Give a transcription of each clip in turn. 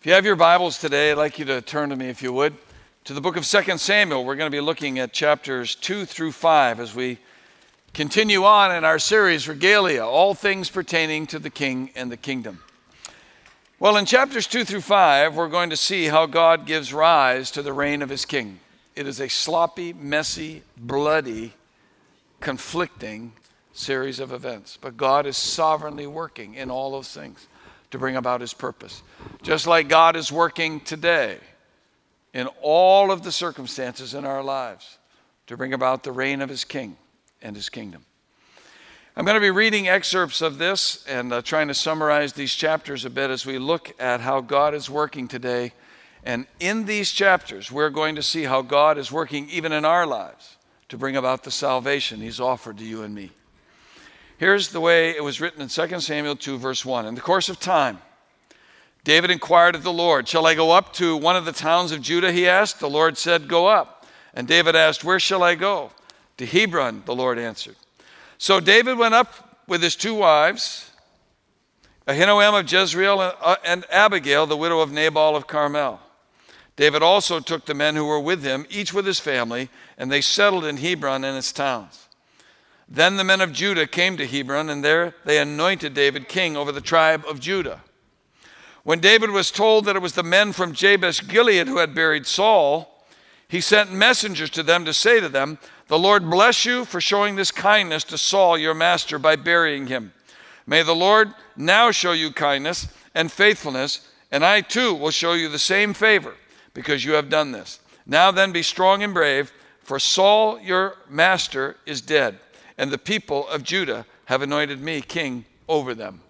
If you have your Bibles today, I'd like you to turn to me, if you would, to the book of 2 Samuel. We're going to be looking at chapters 2 through 5 as we continue on in our series, Regalia, all things pertaining to the king and the kingdom. Well, in chapters 2 through 5, we're going to see how God gives rise to the reign of his king. It is a sloppy, messy, bloody, conflicting series of events, but God is sovereignly working in all those things to bring about his purpose. Just like God is working today in all of the circumstances in our lives to bring about the reign of his king and his kingdom. I'm going to be reading excerpts of this and uh, trying to summarize these chapters a bit as we look at how God is working today. And in these chapters, we're going to see how God is working even in our lives to bring about the salvation he's offered to you and me. Here's the way it was written in 2 Samuel 2, verse 1. In the course of time, David inquired of the Lord, Shall I go up to one of the towns of Judah? He asked. The Lord said, Go up. And David asked, Where shall I go? To Hebron, the Lord answered. So David went up with his two wives, Ahinoam of Jezreel uh, and Abigail, the widow of Nabal of Carmel. David also took the men who were with him, each with his family, and they settled in Hebron and its towns. Then the men of Judah came to Hebron, and there they anointed David king over the tribe of Judah. When David was told that it was the men from Jabesh Gilead who had buried Saul, he sent messengers to them to say to them, The Lord bless you for showing this kindness to Saul, your master, by burying him. May the Lord now show you kindness and faithfulness, and I too will show you the same favor because you have done this. Now then, be strong and brave, for Saul, your master, is dead and the people of Judah have anointed me king over them.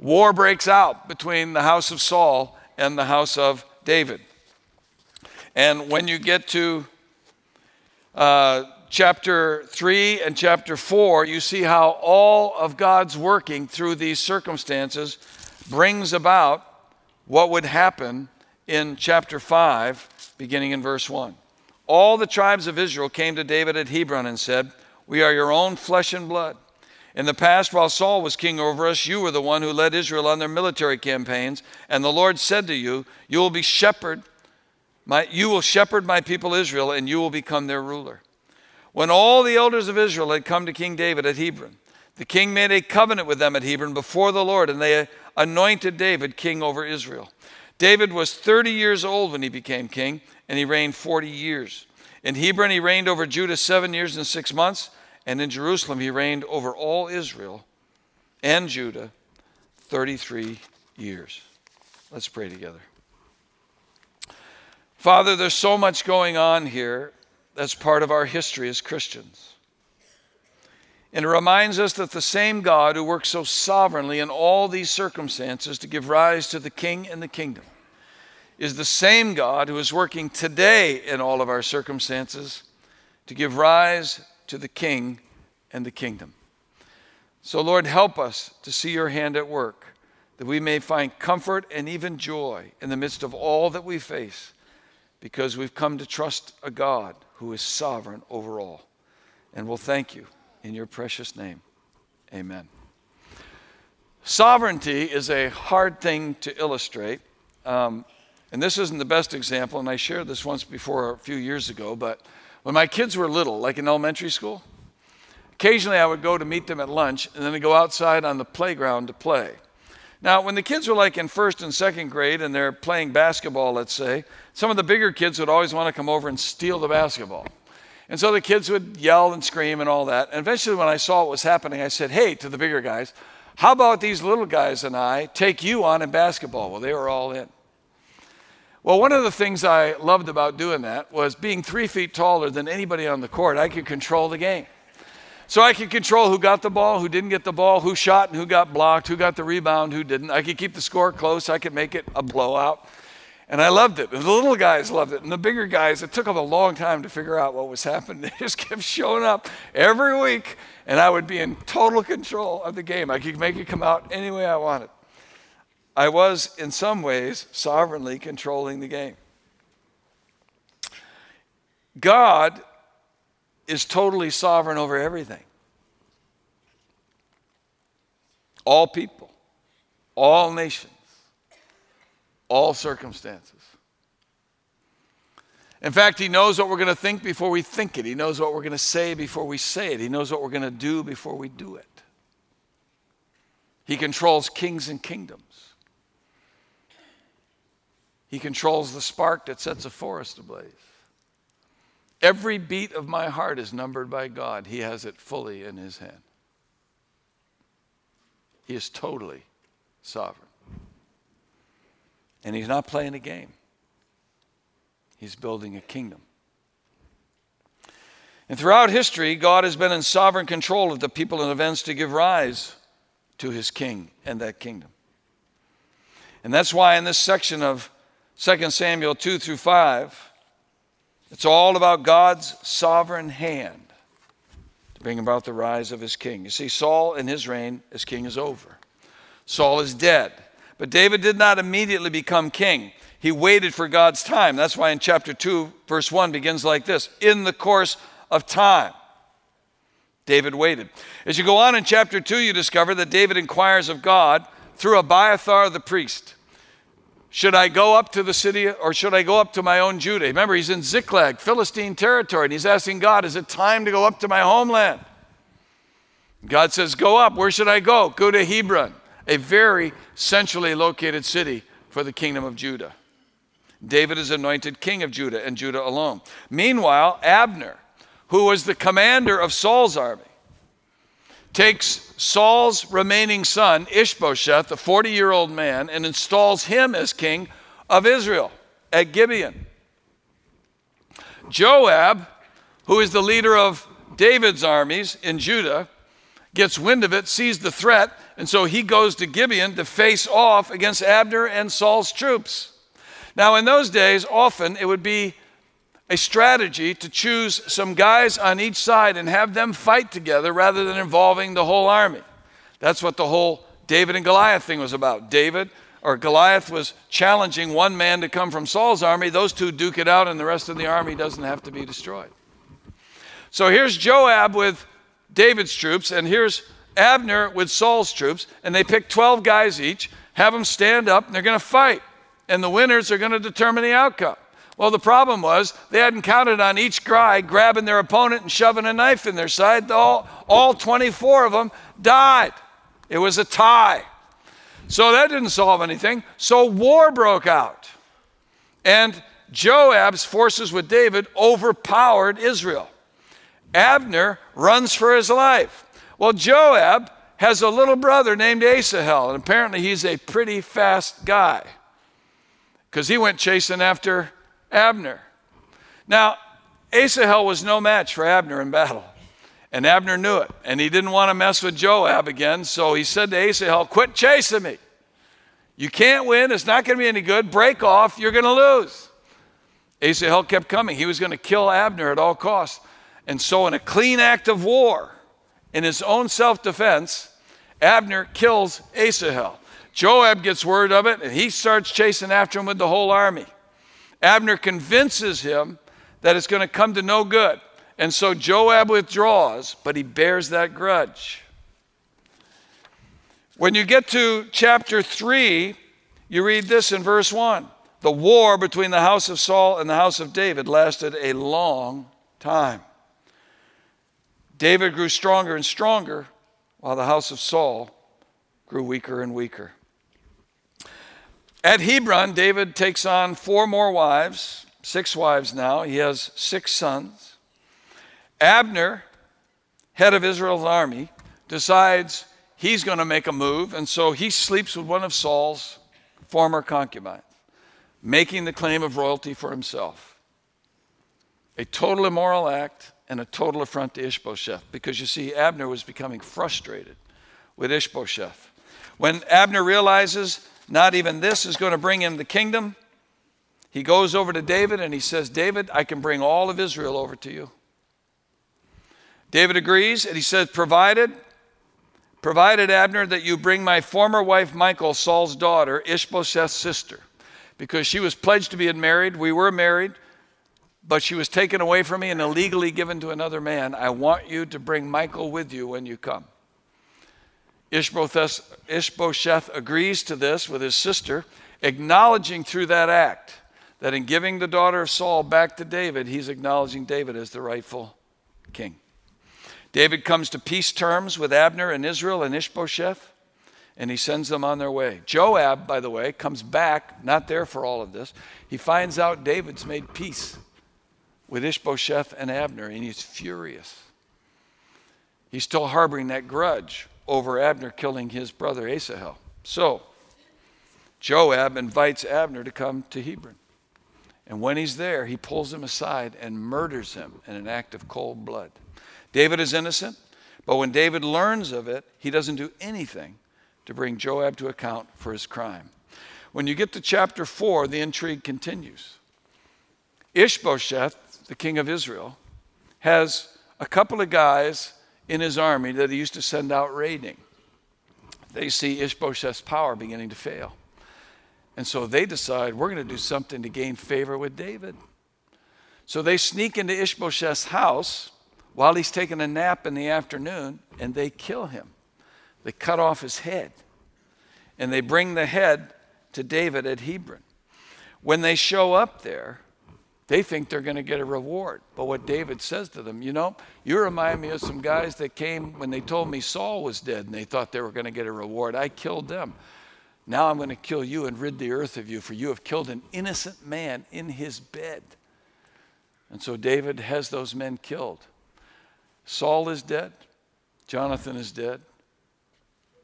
War breaks out between the house of Saul and the house of David. And when you get to uh, chapter 3 and chapter 4, you see how all of God's working through these circumstances brings about what would happen in chapter 5, beginning in verse 1. All the tribes of Israel came to David at Hebron and said, we are your own flesh and blood. In the past, while Saul was king over us, you were the one who led Israel on their military campaigns, and the Lord said to you, You will be shepherd, my, you will shepherd my people Israel, and you will become their ruler. When all the elders of Israel had come to King David at Hebron, the king made a covenant with them at Hebron before the Lord, and they anointed David king over Israel. David was 30 years old when he became king, and he reigned 40 years. In Hebron, he reigned over Judah seven years and six months, and in Jerusalem, he reigned over all Israel and Judah 33 years. Let's pray together. Father, there's so much going on here that's part of our history as Christians. And it reminds us that the same God who works so sovereignly in all these circumstances to give rise to the king and the kingdom is the same God who is working today in all of our circumstances to give rise to the King and the kingdom. So, Lord, help us to see your hand at work, that we may find comfort and even joy in the midst of all that we face, because we've come to trust a God who is sovereign over all. And we'll thank you in your precious name. Amen. Sovereignty is a hard thing to illustrate. Um, and this isn't the best example, and I shared this once before a few years ago, but when my kids were little, like in elementary school, occasionally I would go to meet them at lunch and then I'd go outside on the playground to play. Now, when the kids were like in first and second grade and they're playing basketball, let's say, some of the bigger kids would always want to come over and steal the basketball. And so the kids would yell and scream and all that. And eventually, when I saw what was happening, I said, Hey, to the bigger guys, how about these little guys and I take you on in basketball? Well, they were all in. Well, one of the things I loved about doing that was being three feet taller than anybody on the court, I could control the game. So I could control who got the ball, who didn't get the ball, who shot and who got blocked, who got the rebound, who didn't. I could keep the score close, I could make it a blowout. And I loved it. The little guys loved it. And the bigger guys, it took them a long time to figure out what was happening. They just kept showing up every week, and I would be in total control of the game. I could make it come out any way I wanted. I was, in some ways, sovereignly controlling the game. God is totally sovereign over everything. All people, all nations, all circumstances. In fact, He knows what we're going to think before we think it. He knows what we're going to say before we say it. He knows what we're going to do before we do it. He controls kings and kingdoms. He controls the spark that sets a forest ablaze. Every beat of my heart is numbered by God. He has it fully in His hand. He is totally sovereign. And He's not playing a game, He's building a kingdom. And throughout history, God has been in sovereign control of the people and events to give rise to His king and that kingdom. And that's why in this section of 2 Samuel 2 through 5, it's all about God's sovereign hand to bring about the rise of his king. You see, Saul and his reign as king is over. Saul is dead. But David did not immediately become king. He waited for God's time. That's why in chapter 2, verse 1 begins like this In the course of time, David waited. As you go on in chapter 2, you discover that David inquires of God through Abiathar the priest. Should I go up to the city or should I go up to my own Judah? Remember, he's in Ziklag, Philistine territory, and he's asking God, Is it time to go up to my homeland? God says, Go up. Where should I go? Go to Hebron, a very centrally located city for the kingdom of Judah. David is anointed king of Judah and Judah alone. Meanwhile, Abner, who was the commander of Saul's army, takes Saul's remaining son, Ishbosheth, a 40 year old man, and installs him as king of Israel at Gibeon. Joab, who is the leader of David's armies in Judah, gets wind of it, sees the threat, and so he goes to Gibeon to face off against Abner and Saul's troops. Now, in those days, often it would be a strategy to choose some guys on each side and have them fight together rather than involving the whole army. That's what the whole David and Goliath thing was about. David or Goliath was challenging one man to come from Saul's army. Those two duke it out, and the rest of the army doesn't have to be destroyed. So here's Joab with David's troops, and here's Abner with Saul's troops, and they pick 12 guys each, have them stand up, and they're going to fight. And the winners are going to determine the outcome. Well, the problem was they hadn't counted on each guy grabbing their opponent and shoving a knife in their side. All, all 24 of them died. It was a tie. So that didn't solve anything. So war broke out. And Joab's forces with David overpowered Israel. Abner runs for his life. Well, Joab has a little brother named Asahel, and apparently he's a pretty fast guy because he went chasing after Abner. Now, Asahel was no match for Abner in battle. And Abner knew it. And he didn't want to mess with Joab again. So he said to Asahel, Quit chasing me. You can't win. It's not going to be any good. Break off. You're going to lose. Asahel kept coming. He was going to kill Abner at all costs. And so, in a clean act of war, in his own self defense, Abner kills Asahel. Joab gets word of it and he starts chasing after him with the whole army. Abner convinces him that it's going to come to no good. And so Joab withdraws, but he bears that grudge. When you get to chapter 3, you read this in verse 1. The war between the house of Saul and the house of David lasted a long time. David grew stronger and stronger, while the house of Saul grew weaker and weaker. At Hebron, David takes on four more wives, six wives now. He has six sons. Abner, head of Israel's army, decides he's going to make a move, and so he sleeps with one of Saul's former concubines, making the claim of royalty for himself. A total immoral act and a total affront to Ishbosheth, because you see, Abner was becoming frustrated with Ishbosheth. When Abner realizes not even this is going to bring him the kingdom. He goes over to David and he says, David, I can bring all of Israel over to you. David agrees and he says, Provided, provided Abner, that you bring my former wife Michal, Saul's daughter, Ishbosheth's sister, because she was pledged to be married. We were married, but she was taken away from me and illegally given to another man. I want you to bring Michal with you when you come. Ishbosheth agrees to this with his sister, acknowledging through that act that in giving the daughter of Saul back to David, he's acknowledging David as the rightful king. David comes to peace terms with Abner and Israel and Ishbosheth, and he sends them on their way. Joab, by the way, comes back, not there for all of this. He finds out David's made peace with Ishbosheth and Abner, and he's furious. He's still harboring that grudge over Abner killing his brother Asahel. So, Joab invites Abner to come to Hebron. And when he's there, he pulls him aside and murders him in an act of cold blood. David is innocent, but when David learns of it, he doesn't do anything to bring Joab to account for his crime. When you get to chapter 4, the intrigue continues. Ishbosheth, the king of Israel, has a couple of guys in his army that he used to send out raiding. They see Ishbosheth's power beginning to fail. And so they decide we're going to do something to gain favor with David. So they sneak into Ishbosheth's house while he's taking a nap in the afternoon and they kill him. They cut off his head and they bring the head to David at Hebron. When they show up there, they think they're going to get a reward. But what David says to them, you know, you remind me of some guys that came when they told me Saul was dead and they thought they were going to get a reward. I killed them. Now I'm going to kill you and rid the earth of you, for you have killed an innocent man in his bed. And so David has those men killed. Saul is dead, Jonathan is dead,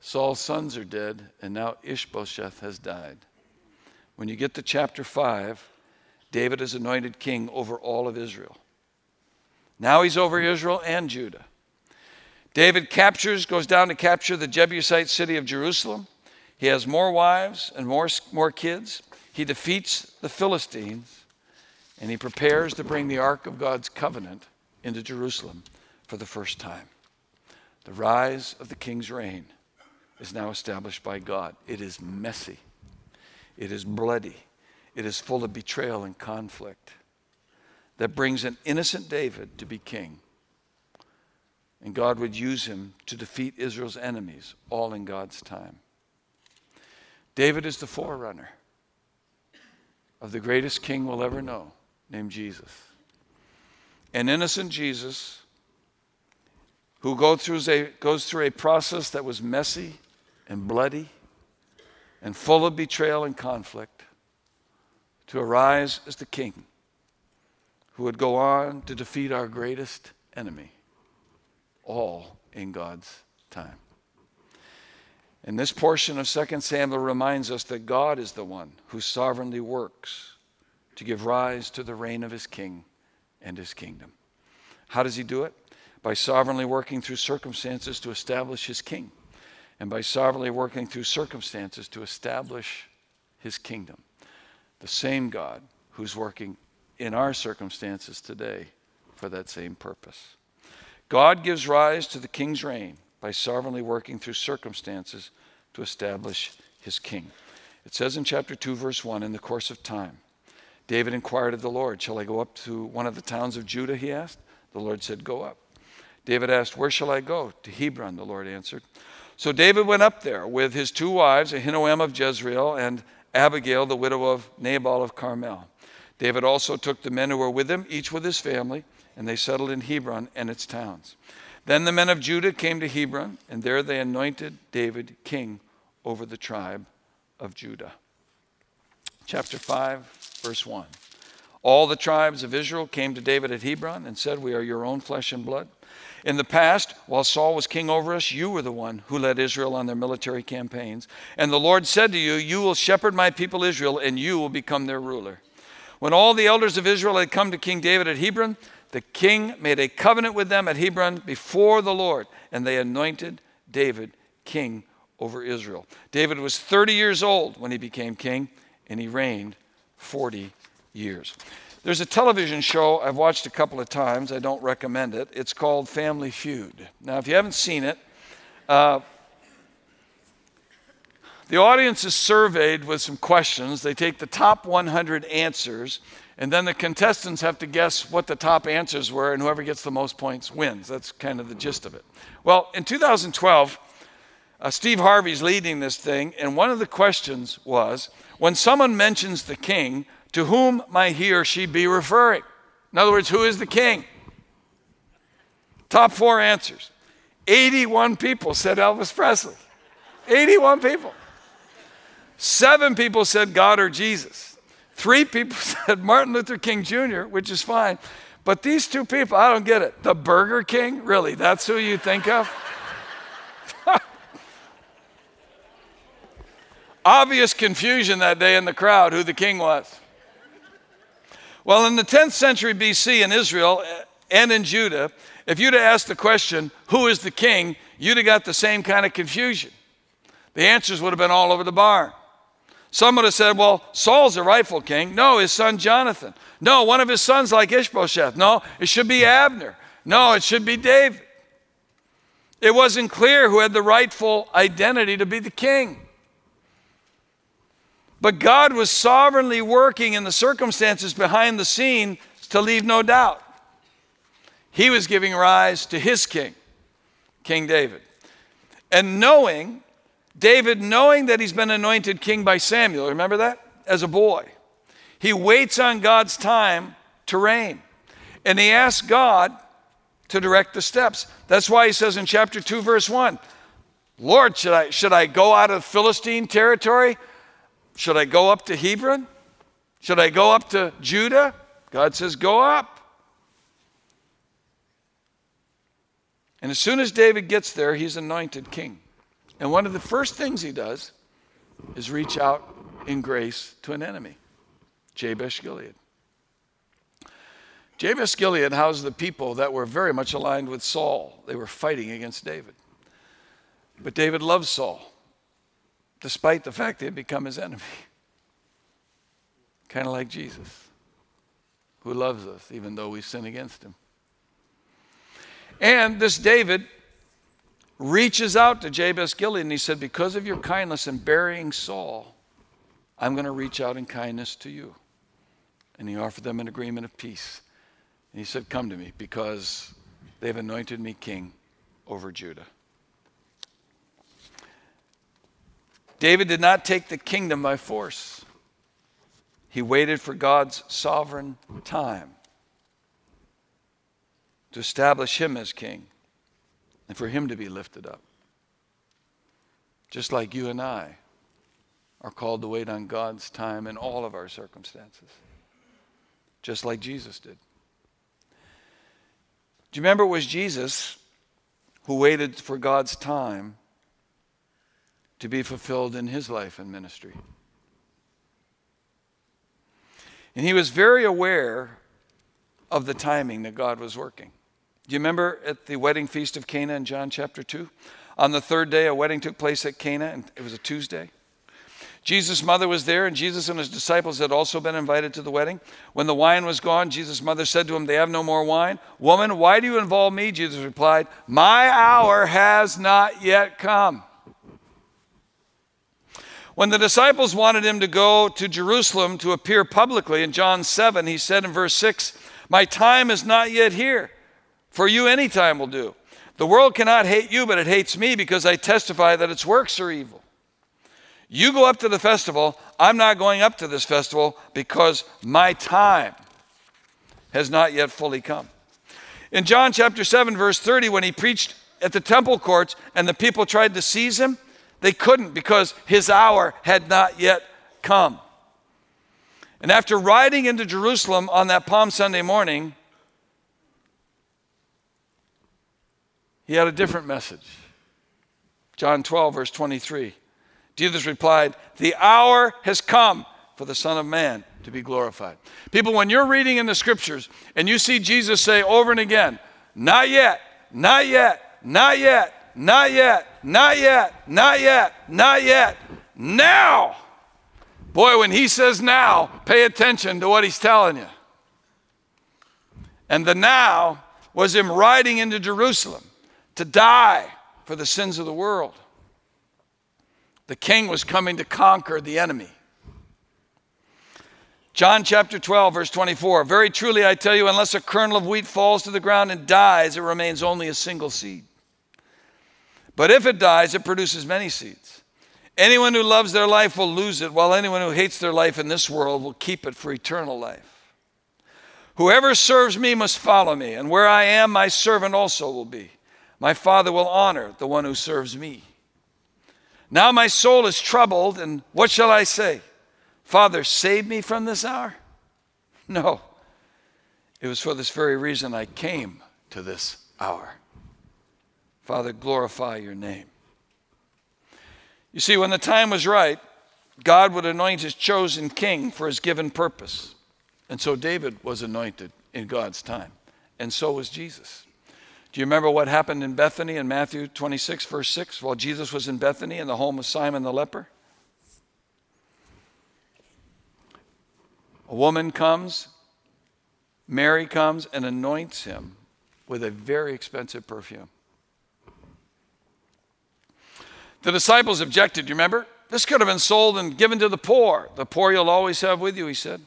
Saul's sons are dead, and now Ishbosheth has died. When you get to chapter 5, David is anointed king over all of Israel. Now he's over Israel and Judah. David captures, goes down to capture the Jebusite city of Jerusalem. He has more wives and more, more kids. He defeats the Philistines and he prepares to bring the Ark of God's covenant into Jerusalem for the first time. The rise of the king's reign is now established by God. It is messy, it is bloody, it is full of betrayal and conflict that brings an innocent David to be king. And God would use him to defeat Israel's enemies, all in God's time. David is the forerunner of the greatest king we'll ever know, named Jesus. An innocent Jesus who goes through a process that was messy and bloody and full of betrayal and conflict to arise as the king who would go on to defeat our greatest enemy, all in God's time. And this portion of 2 Samuel reminds us that God is the one who sovereignly works to give rise to the reign of his king and his kingdom. How does he do it? By sovereignly working through circumstances to establish his king, and by sovereignly working through circumstances to establish his kingdom. The same God who's working in our circumstances today for that same purpose. God gives rise to the king's reign by sovereignly working through circumstances to establish his king. It says in chapter 2, verse 1 In the course of time, David inquired of the Lord, Shall I go up to one of the towns of Judah? He asked. The Lord said, Go up. David asked, Where shall I go? To Hebron, the Lord answered. So David went up there with his two wives, Ahinoam of Jezreel and Abigail, the widow of Nabal of Carmel. David also took the men who were with him, each with his family, and they settled in Hebron and its towns. Then the men of Judah came to Hebron, and there they anointed David king over the tribe of Judah. Chapter 5, verse 1. All the tribes of Israel came to David at Hebron and said, We are your own flesh and blood. In the past, while Saul was king over us, you were the one who led Israel on their military campaigns. And the Lord said to you, You will shepherd my people Israel, and you will become their ruler. When all the elders of Israel had come to King David at Hebron, the king made a covenant with them at Hebron before the Lord, and they anointed David king over Israel. David was 30 years old when he became king, and he reigned 40 years. There's a television show I've watched a couple of times. I don't recommend it. It's called Family Feud. Now, if you haven't seen it, uh, the audience is surveyed with some questions. They take the top 100 answers and then the contestants have to guess what the top answers were, and whoever gets the most points wins. That's kind of the gist of it. Well, in 2012, uh, Steve Harvey's leading this thing, and one of the questions was when someone mentions the king, to whom might he or she be referring? In other words, who is the king? Top four answers 81 people said Elvis Presley. 81 people. Seven people said God or Jesus. Three people said Martin Luther King Jr., which is fine. But these two people, I don't get it. The Burger King? Really? That's who you think of? Obvious confusion that day in the crowd who the king was. Well, in the 10th century BC in Israel eh, and in Judah, if you'd have asked the question, who is the king, you'd have got the same kind of confusion. The answers would have been all over the barn. Some would have said, well, Saul's the rightful king. No, his son Jonathan. No, one of his sons like Ishbosheth. No, it should be Abner. No, it should be David. It wasn't clear who had the rightful identity to be the king. But God was sovereignly working in the circumstances behind the scene to leave no doubt. He was giving rise to his king, King David. And knowing, David, knowing that he's been anointed king by Samuel, remember that? As a boy, he waits on God's time to reign. And he asks God to direct the steps. That's why he says in chapter 2, verse 1, Lord, should I, should I go out of Philistine territory? Should I go up to Hebron? Should I go up to Judah? God says, Go up. And as soon as David gets there, he's anointed king. And one of the first things he does is reach out in grace to an enemy, Jabesh Gilead. Jabesh Gilead housed the people that were very much aligned with Saul. They were fighting against David. But David loved Saul despite the fact they had become his enemy. kind of like Jesus, who loves us even though we sin against him. And this David reaches out to Jabesh Gilead and he said, Because of your kindness in burying Saul, I'm going to reach out in kindness to you. And he offered them an agreement of peace. And he said, Come to me because they've anointed me king over Judah. David did not take the kingdom by force, he waited for God's sovereign time to establish him as king and for him to be lifted up. Just like you and I are called to wait on God's time in all of our circumstances, just like Jesus did. Do you remember it was Jesus who waited for God's time to be fulfilled in his life and ministry. And he was very aware of the timing that God was working. Do you remember at the wedding feast of Cana in John chapter 2? On the third day, a wedding took place at Cana, and it was a Tuesday. Jesus' mother was there, and Jesus and his disciples had also been invited to the wedding. When the wine was gone, Jesus' mother said to him, They have no more wine. Woman, why do you involve me? Jesus replied, My hour has not yet come. When the disciples wanted him to go to Jerusalem to appear publicly in John 7, he said in verse 6, My time is not yet here. For you, any time will do. The world cannot hate you, but it hates me because I testify that its works are evil. You go up to the festival. I'm not going up to this festival because my time has not yet fully come. In John chapter 7, verse 30, when he preached at the temple courts and the people tried to seize him, they couldn't because his hour had not yet come. And after riding into Jerusalem on that Palm Sunday morning, he had a different message. John 12, verse 23. Jesus replied, The hour has come for the Son of Man to be glorified. People, when you're reading in the scriptures and you see Jesus say over and again, Not yet, not yet, not yet, not yet, not yet, not yet, not yet, now. Boy, when he says now, pay attention to what he's telling you. And the now was him riding into Jerusalem to die for the sins of the world. The king was coming to conquer the enemy. John chapter 12, verse 24. Very truly I tell you, unless a kernel of wheat falls to the ground and dies, it remains only a single seed. But if it dies, it produces many seeds. Anyone who loves their life will lose it, while anyone who hates their life in this world will keep it for eternal life. Whoever serves me must follow me, and where I am, my servant also will be. My Father will honor the one who serves me. Now my soul is troubled, and what shall I say? Father, save me from this hour? No. It was for this very reason I came to this hour. Father, glorify your name. You see, when the time was right, God would anoint his chosen king for his given purpose. And so David was anointed in God's time, and so was Jesus. Do you remember what happened in Bethany in Matthew 26, verse 6, while Jesus was in Bethany in the home of Simon the leper? A woman comes, Mary comes and anoints him with a very expensive perfume. The disciples objected, you remember? This could have been sold and given to the poor. The poor you'll always have with you, he said.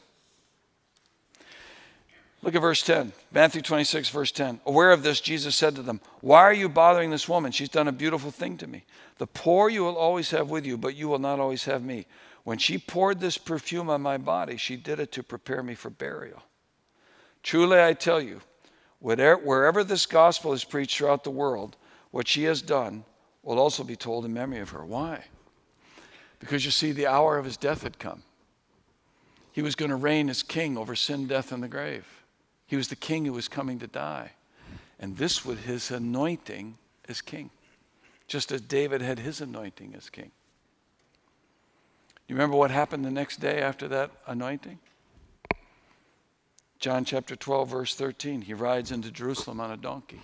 Look at verse 10, Matthew 26, verse 10. Aware of this, Jesus said to them, Why are you bothering this woman? She's done a beautiful thing to me. The poor you will always have with you, but you will not always have me. When she poured this perfume on my body, she did it to prepare me for burial. Truly, I tell you, wherever this gospel is preached throughout the world, what she has done will also be told in memory of her. Why? Because you see, the hour of his death had come. He was going to reign as king over sin, death, and the grave. He was the king who was coming to die. And this was his anointing as king, just as David had his anointing as king. You remember what happened the next day after that anointing? John chapter 12, verse 13. He rides into Jerusalem on a donkey.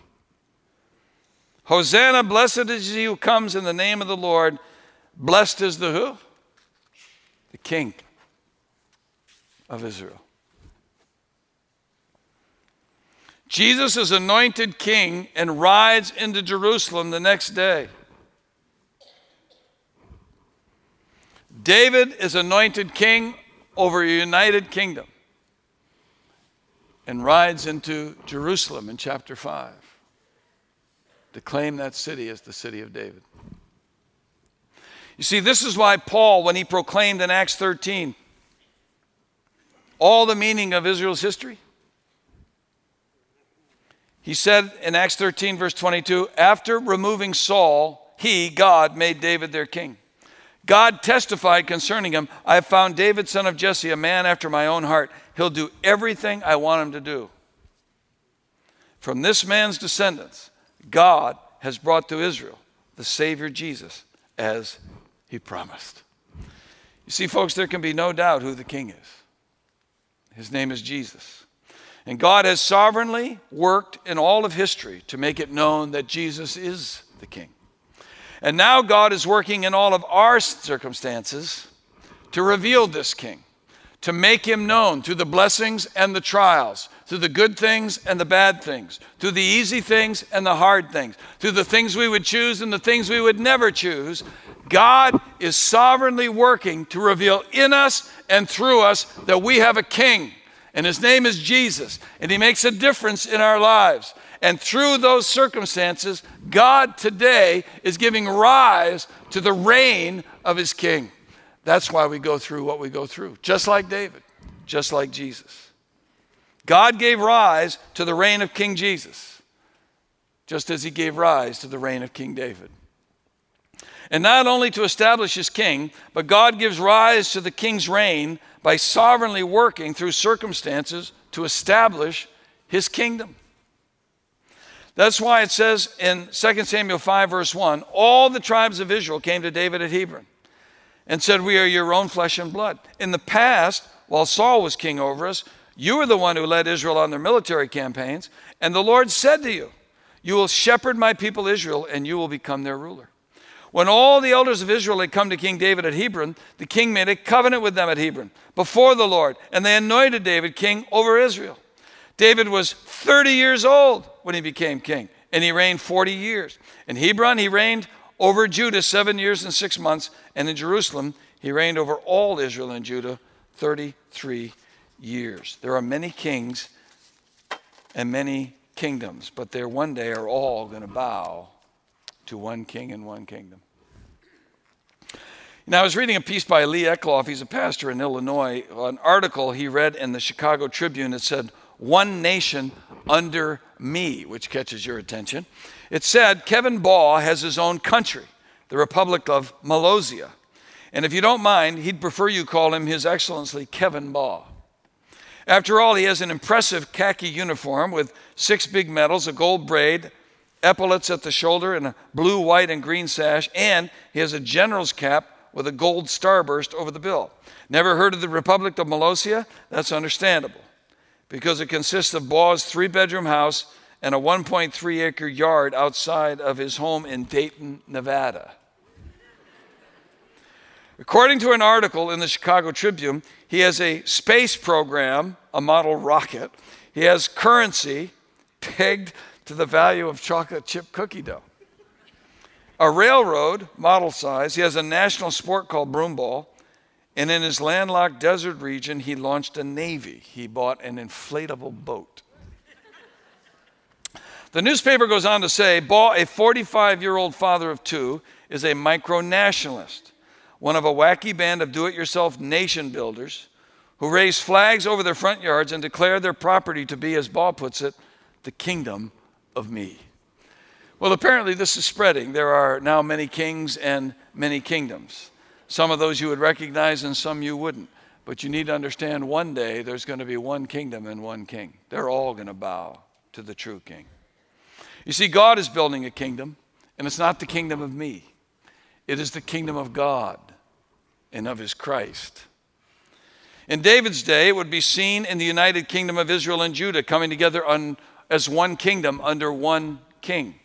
Hosanna, blessed is he who comes in the name of the Lord. Blessed is the who? The King of Israel. Jesus is anointed king and rides into Jerusalem the next day. David is anointed king over a united kingdom and rides into Jerusalem in chapter 5 to claim that city as the city of David. You see, this is why Paul, when he proclaimed in Acts 13 all the meaning of Israel's history, he said in Acts 13, verse 22, after removing Saul, he, God, made David their king. God testified concerning him, I have found David, son of Jesse, a man after my own heart. He'll do everything I want him to do. From this man's descendants, God has brought to Israel the Savior Jesus as he promised. You see, folks, there can be no doubt who the king is. His name is Jesus. And God has sovereignly worked in all of history to make it known that Jesus is the king. And now God is working in all of our circumstances to reveal this king, to make him known through the blessings and the trials, through the good things and the bad things, through the easy things and the hard things, through the things we would choose and the things we would never choose. God is sovereignly working to reveal in us and through us that we have a king, and his name is Jesus, and he makes a difference in our lives. And through those circumstances, God today is giving rise to the reign of his king. That's why we go through what we go through, just like David, just like Jesus. God gave rise to the reign of King Jesus, just as he gave rise to the reign of King David. And not only to establish his king, but God gives rise to the king's reign by sovereignly working through circumstances to establish his kingdom. That's why it says in 2 Samuel 5, verse 1 all the tribes of Israel came to David at Hebron and said, We are your own flesh and blood. In the past, while Saul was king over us, you were the one who led Israel on their military campaigns, and the Lord said to you, You will shepherd my people Israel, and you will become their ruler. When all the elders of Israel had come to King David at Hebron, the king made a covenant with them at Hebron before the Lord, and they anointed David king over Israel. David was 30 years old when he became king, and he reigned 40 years. In Hebron, he reigned over Judah seven years and six months, and in Jerusalem, he reigned over all Israel and Judah 33 years. There are many kings and many kingdoms, but there one day are all going to bow to one king and one kingdom. Now, I was reading a piece by Lee Eclov, he's a pastor in Illinois, an article he read in the Chicago Tribune that said, One nation under me, which catches your attention. It said, Kevin Baugh has his own country, the Republic of Molossia. And if you don't mind, he'd prefer you call him His Excellency Kevin Baugh. After all, he has an impressive khaki uniform with six big medals, a gold braid, epaulets at the shoulder, and a blue, white, and green sash, and he has a general's cap with a gold starburst over the bill. Never heard of the Republic of Molossia? That's understandable because it consists of Baugh's three bedroom house and a 1.3 acre yard outside of his home in Dayton, Nevada. According to an article in the Chicago Tribune, he has a space program, a model rocket. He has currency pegged to the value of chocolate chip cookie dough a railroad model size. He has a national sport called broomball. And in his landlocked desert region, he launched a navy. He bought an inflatable boat. The newspaper goes on to say Baugh, a 45 year old father of two, is a micro nationalist, one of a wacky band of do it yourself nation builders who raise flags over their front yards and declare their property to be, as Baugh puts it, the kingdom of me. Well, apparently this is spreading. There are now many kings and many kingdoms. Some of those you would recognize and some you wouldn't. But you need to understand one day there's going to be one kingdom and one king. They're all going to bow to the true king. You see, God is building a kingdom, and it's not the kingdom of me, it is the kingdom of God and of his Christ. In David's day, it would be seen in the united kingdom of Israel and Judah coming together on, as one kingdom under one king.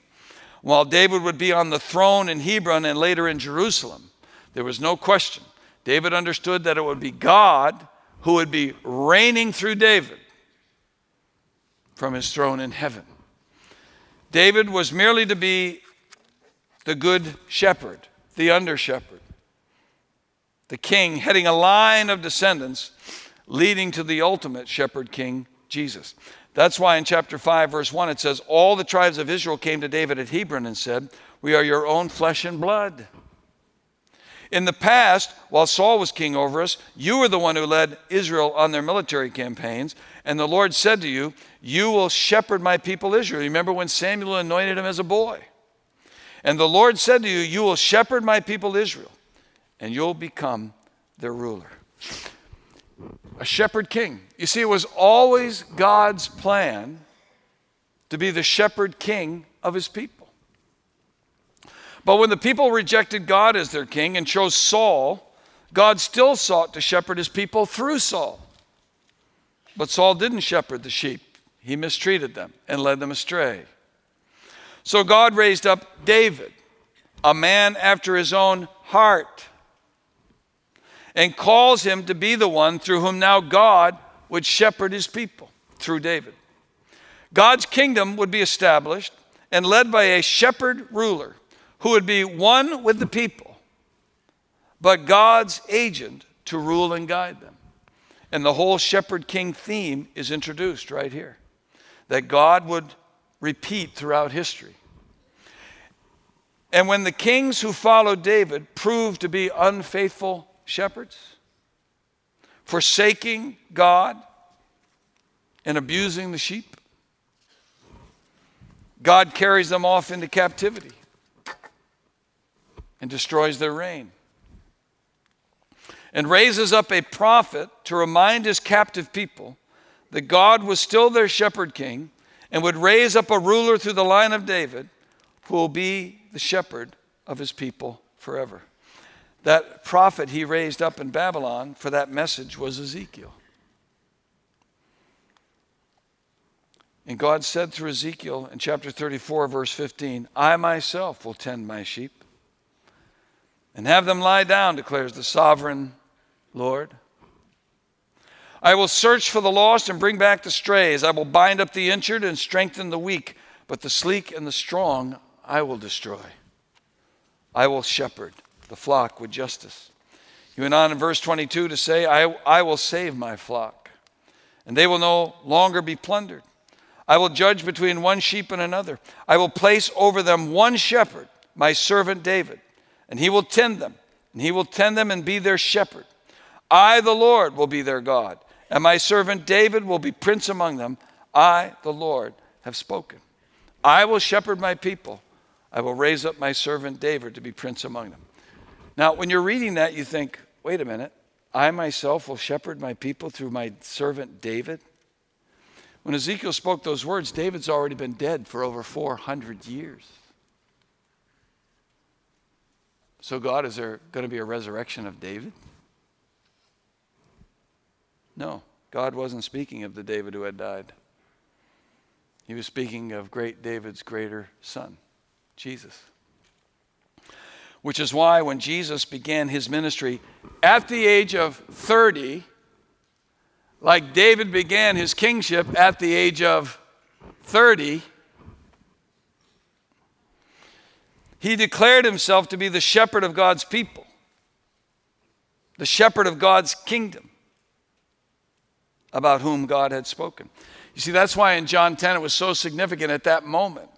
While David would be on the throne in Hebron and later in Jerusalem, there was no question. David understood that it would be God who would be reigning through David from his throne in heaven. David was merely to be the good shepherd, the under shepherd, the king heading a line of descendants leading to the ultimate shepherd king, Jesus. That's why in chapter 5, verse 1, it says, All the tribes of Israel came to David at Hebron and said, We are your own flesh and blood. In the past, while Saul was king over us, you were the one who led Israel on their military campaigns. And the Lord said to you, You will shepherd my people Israel. Remember when Samuel anointed him as a boy? And the Lord said to you, You will shepherd my people Israel, and you'll become their ruler a shepherd king. You see, it was always God's plan to be the shepherd king of his people. But when the people rejected God as their king and chose Saul, God still sought to shepherd his people through Saul. But Saul didn't shepherd the sheep, he mistreated them and led them astray. So God raised up David, a man after his own heart and calls him to be the one through whom now God would shepherd his people through David. God's kingdom would be established and led by a shepherd ruler who would be one with the people, but God's agent to rule and guide them. And the whole shepherd king theme is introduced right here that God would repeat throughout history. And when the kings who followed David proved to be unfaithful shepherds, forsaking God and abusing the sheep. God carries them off into captivity and destroys their reign. And raises up a prophet to remind his captive people that God was still their shepherd king and would raise up a ruler through the line of David who will be the shepherd of his people forever. That prophet he raised up in Babylon for that message was Ezekiel. And God said through Ezekiel in chapter 34, verse 15, I myself will tend my sheep and have them lie down, declares the sovereign Lord. I will search for the lost and bring back the strays. I will bind up the injured and strengthen the weak, but the sleek and the strong I will destroy. I will shepherd the flock with justice. He went on in verse 22 to say, I, I will save my flock, and they will no longer be plundered. I will judge between one sheep and another. I will place over them one shepherd my servant David, and he will tend them, and he will tend them and be their shepherd. I, the Lord, will be their God, and my servant David will be prince among them. I, the Lord, have spoken. I will shepherd my people. I will raise up my servant David to be prince among them. Now, when you're reading that, you think, wait a minute, I myself will shepherd my people through my servant David? When Ezekiel spoke those words, David's already been dead for over 400 years. So, God, is there going to be a resurrection of David? No, God wasn't speaking of the David who had died. He was speaking of great David's greater son, Jesus. Which is why when Jesus began his ministry at the age of 30, like David began his kingship at the age of 30, he declared himself to be the shepherd of God's people, the shepherd of God's kingdom, about whom God had spoken. You see, that's why in John 10 it was so significant at that moment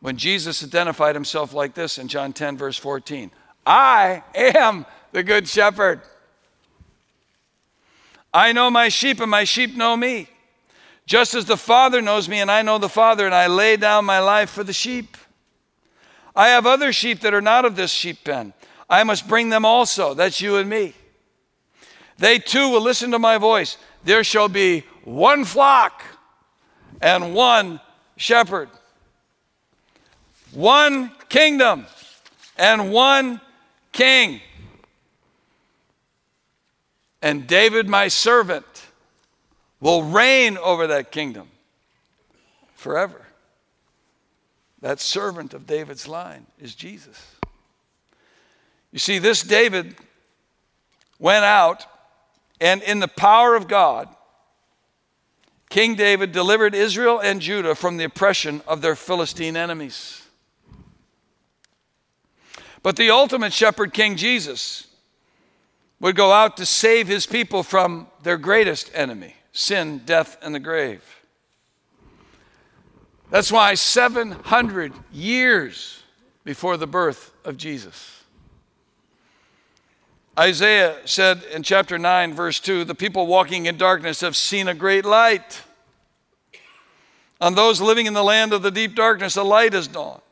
when Jesus identified himself like this in John 10, verse 14 I am the good shepherd. I know my sheep, and my sheep know me. Just as the Father knows me, and I know the Father, and I lay down my life for the sheep. I have other sheep that are not of this sheep pen. I must bring them also. That's you and me. They too will listen to my voice. There shall be one flock and one shepherd, one kingdom and one king. And David, my servant, will reign over that kingdom forever. That servant of David's line is Jesus. You see, this David went out and, in the power of God, King David delivered Israel and Judah from the oppression of their Philistine enemies. But the ultimate shepherd, King Jesus, would go out to save his people from their greatest enemy sin, death, and the grave. That's why 700 years before the birth of Jesus, Isaiah said in chapter 9, verse 2 the people walking in darkness have seen a great light. On those living in the land of the deep darkness, a light has dawned.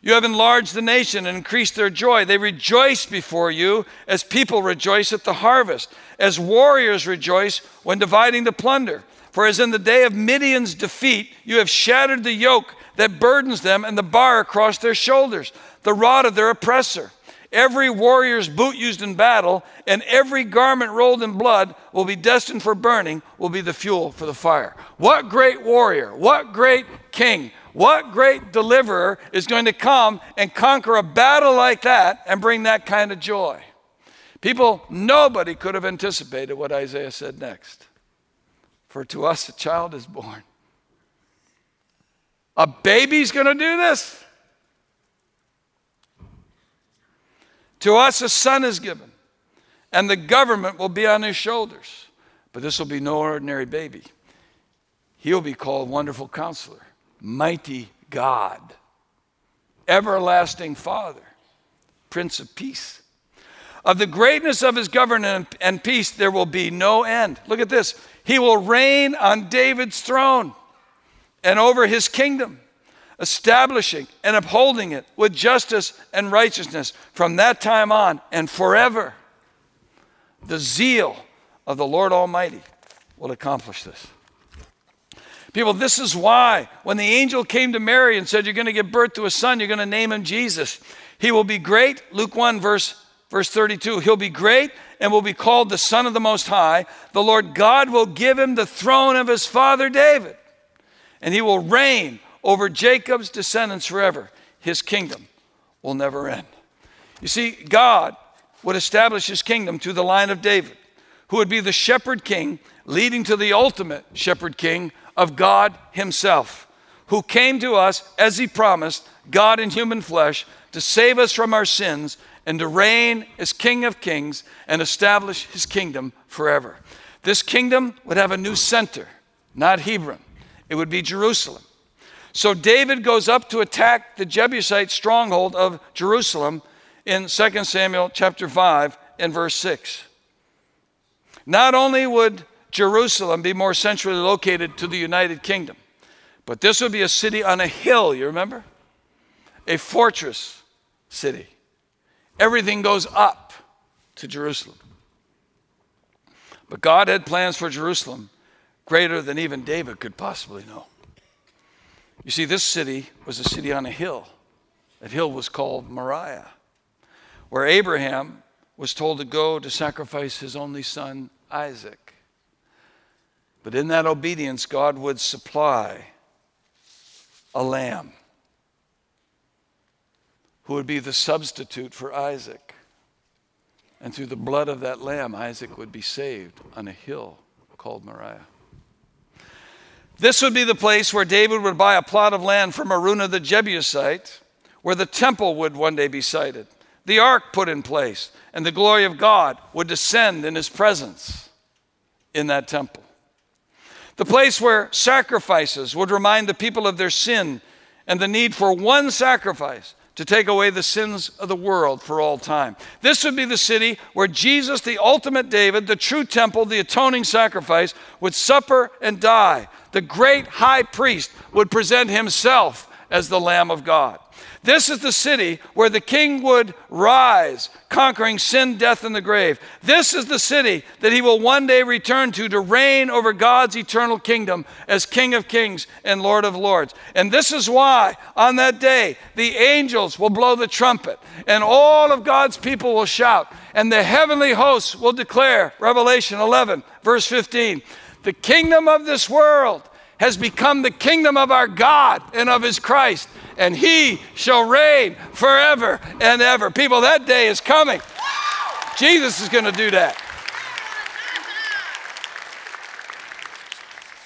You have enlarged the nation and increased their joy. They rejoice before you as people rejoice at the harvest, as warriors rejoice when dividing the plunder. For as in the day of Midian's defeat, you have shattered the yoke that burdens them and the bar across their shoulders, the rod of their oppressor. Every warrior's boot used in battle and every garment rolled in blood will be destined for burning, will be the fuel for the fire. What great warrior, what great king, what great deliverer is going to come and conquer a battle like that and bring that kind of joy? People, nobody could have anticipated what Isaiah said next. For to us a child is born. A baby's going to do this? To us a son is given, and the government will be on his shoulders. But this will be no ordinary baby. He'll be called Wonderful Counselor, Mighty God, Everlasting Father, Prince of Peace. Of the greatness of his government and peace, there will be no end. Look at this. He will reign on David's throne and over his kingdom, establishing and upholding it with justice and righteousness from that time on and forever. The zeal of the Lord Almighty will accomplish this. People, this is why when the angel came to Mary and said, You're going to give birth to a son, you're going to name him Jesus. He will be great. Luke 1, verse Verse 32 He'll be great and will be called the Son of the Most High. The Lord God will give him the throne of his father David, and he will reign over Jacob's descendants forever. His kingdom will never end. You see, God would establish his kingdom through the line of David, who would be the shepherd king, leading to the ultimate shepherd king of God himself, who came to us as he promised, God in human flesh, to save us from our sins and to reign as King of Kings and establish his kingdom forever. This kingdom would have a new center, not Hebron, it would be Jerusalem. So David goes up to attack the Jebusite stronghold of Jerusalem in 2 Samuel chapter 5 and verse 6. Not only would Jerusalem be more centrally located to the United Kingdom, but this would be a city on a hill, you remember? A fortress city. Everything goes up to Jerusalem. But God had plans for Jerusalem greater than even David could possibly know. You see, this city was a city on a hill. That hill was called Moriah, where Abraham was told to go to sacrifice his only son, Isaac. But in that obedience, God would supply a lamb who would be the substitute for Isaac. And through the blood of that lamb, Isaac would be saved on a hill called Moriah. This would be the place where David would buy a plot of land from Araunah the Jebusite, where the temple would one day be sited, the ark put in place, and the glory of God would descend in his presence in that temple. The place where sacrifices would remind the people of their sin and the need for one sacrifice to take away the sins of the world for all time. This would be the city where Jesus, the ultimate David, the true temple, the atoning sacrifice, would suffer and die. The great high priest would present himself as the Lamb of God. This is the city where the king would rise, conquering sin, death, and the grave. This is the city that he will one day return to to reign over God's eternal kingdom as King of kings and Lord of lords. And this is why on that day the angels will blow the trumpet and all of God's people will shout and the heavenly hosts will declare, Revelation 11, verse 15, the kingdom of this world has become the kingdom of our God and of his Christ and he shall reign forever and ever. People, that day is coming. Jesus is going to do that.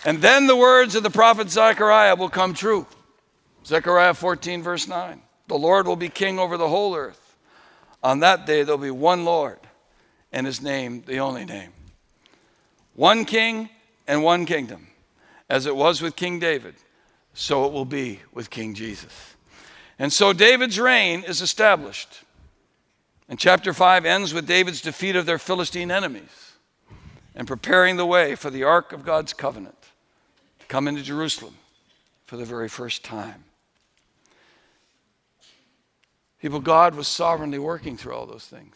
And then the words of the prophet Zechariah will come true. Zechariah 14, verse 9. The Lord will be king over the whole earth. On that day, there'll be one Lord, and his name, the only name. One king and one kingdom, as it was with King David so it will be with King Jesus. And so David's reign is established. And chapter 5 ends with David's defeat of their Philistine enemies and preparing the way for the ark of God's covenant to come into Jerusalem for the very first time. People, God was sovereignly working through all those things.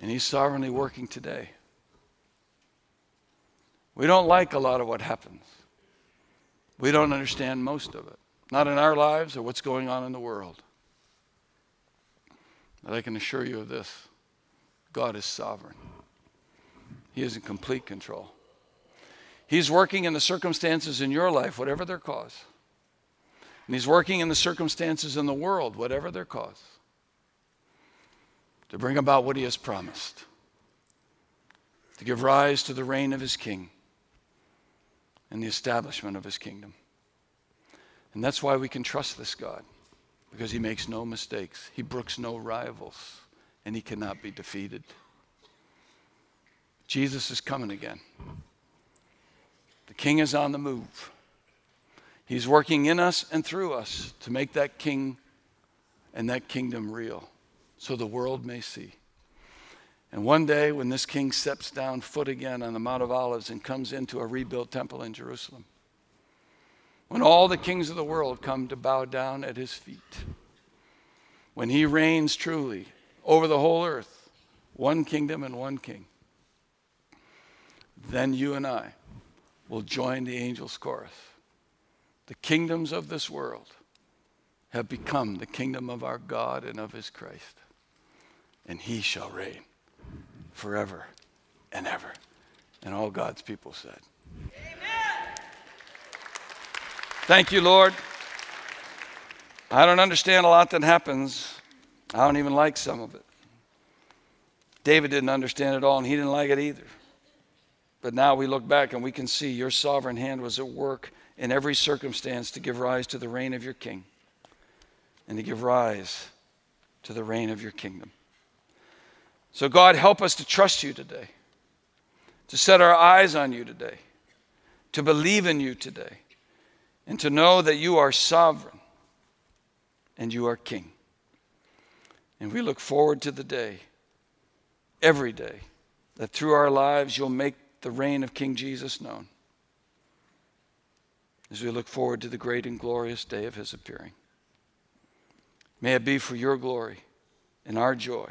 And He's sovereignly working today. We don't like a lot of what happens. We don't understand most of it, not in our lives or what's going on in the world. But I can assure you of this God is sovereign, He is in complete control. He's working in the circumstances in your life, whatever their cause. And He's working in the circumstances in the world, whatever their cause, to bring about what He has promised, to give rise to the reign of His King and the establishment of his kingdom. And that's why we can trust this God, because he makes no mistakes, he brooks no rivals, and he cannot be defeated. Jesus is coming again. The king is on the move. He's working in us and through us to make that king and that kingdom real so the world may see. And one day, when this king steps down foot again on the Mount of Olives and comes into a rebuilt temple in Jerusalem, when all the kings of the world come to bow down at his feet, when he reigns truly over the whole earth, one kingdom and one king, then you and I will join the angels' chorus. The kingdoms of this world have become the kingdom of our God and of his Christ, and he shall reign forever and ever. And all God's people said, Amen. Thank you, Lord. I don't understand a lot that happens. I don't even like some of it. David didn't understand it all, and he didn't like it either. But now we look back and we can see your sovereign hand was at work in every circumstance to give rise to the reign of your king and to give rise to the reign of your kingdom. So, God, help us to trust you today, to set our eyes on you today, to believe in you today, and to know that you are sovereign and you are king. And we look forward to the day, every day, that through our lives you'll make the reign of King Jesus known as we look forward to the great and glorious day of his appearing. May it be for your glory and our joy.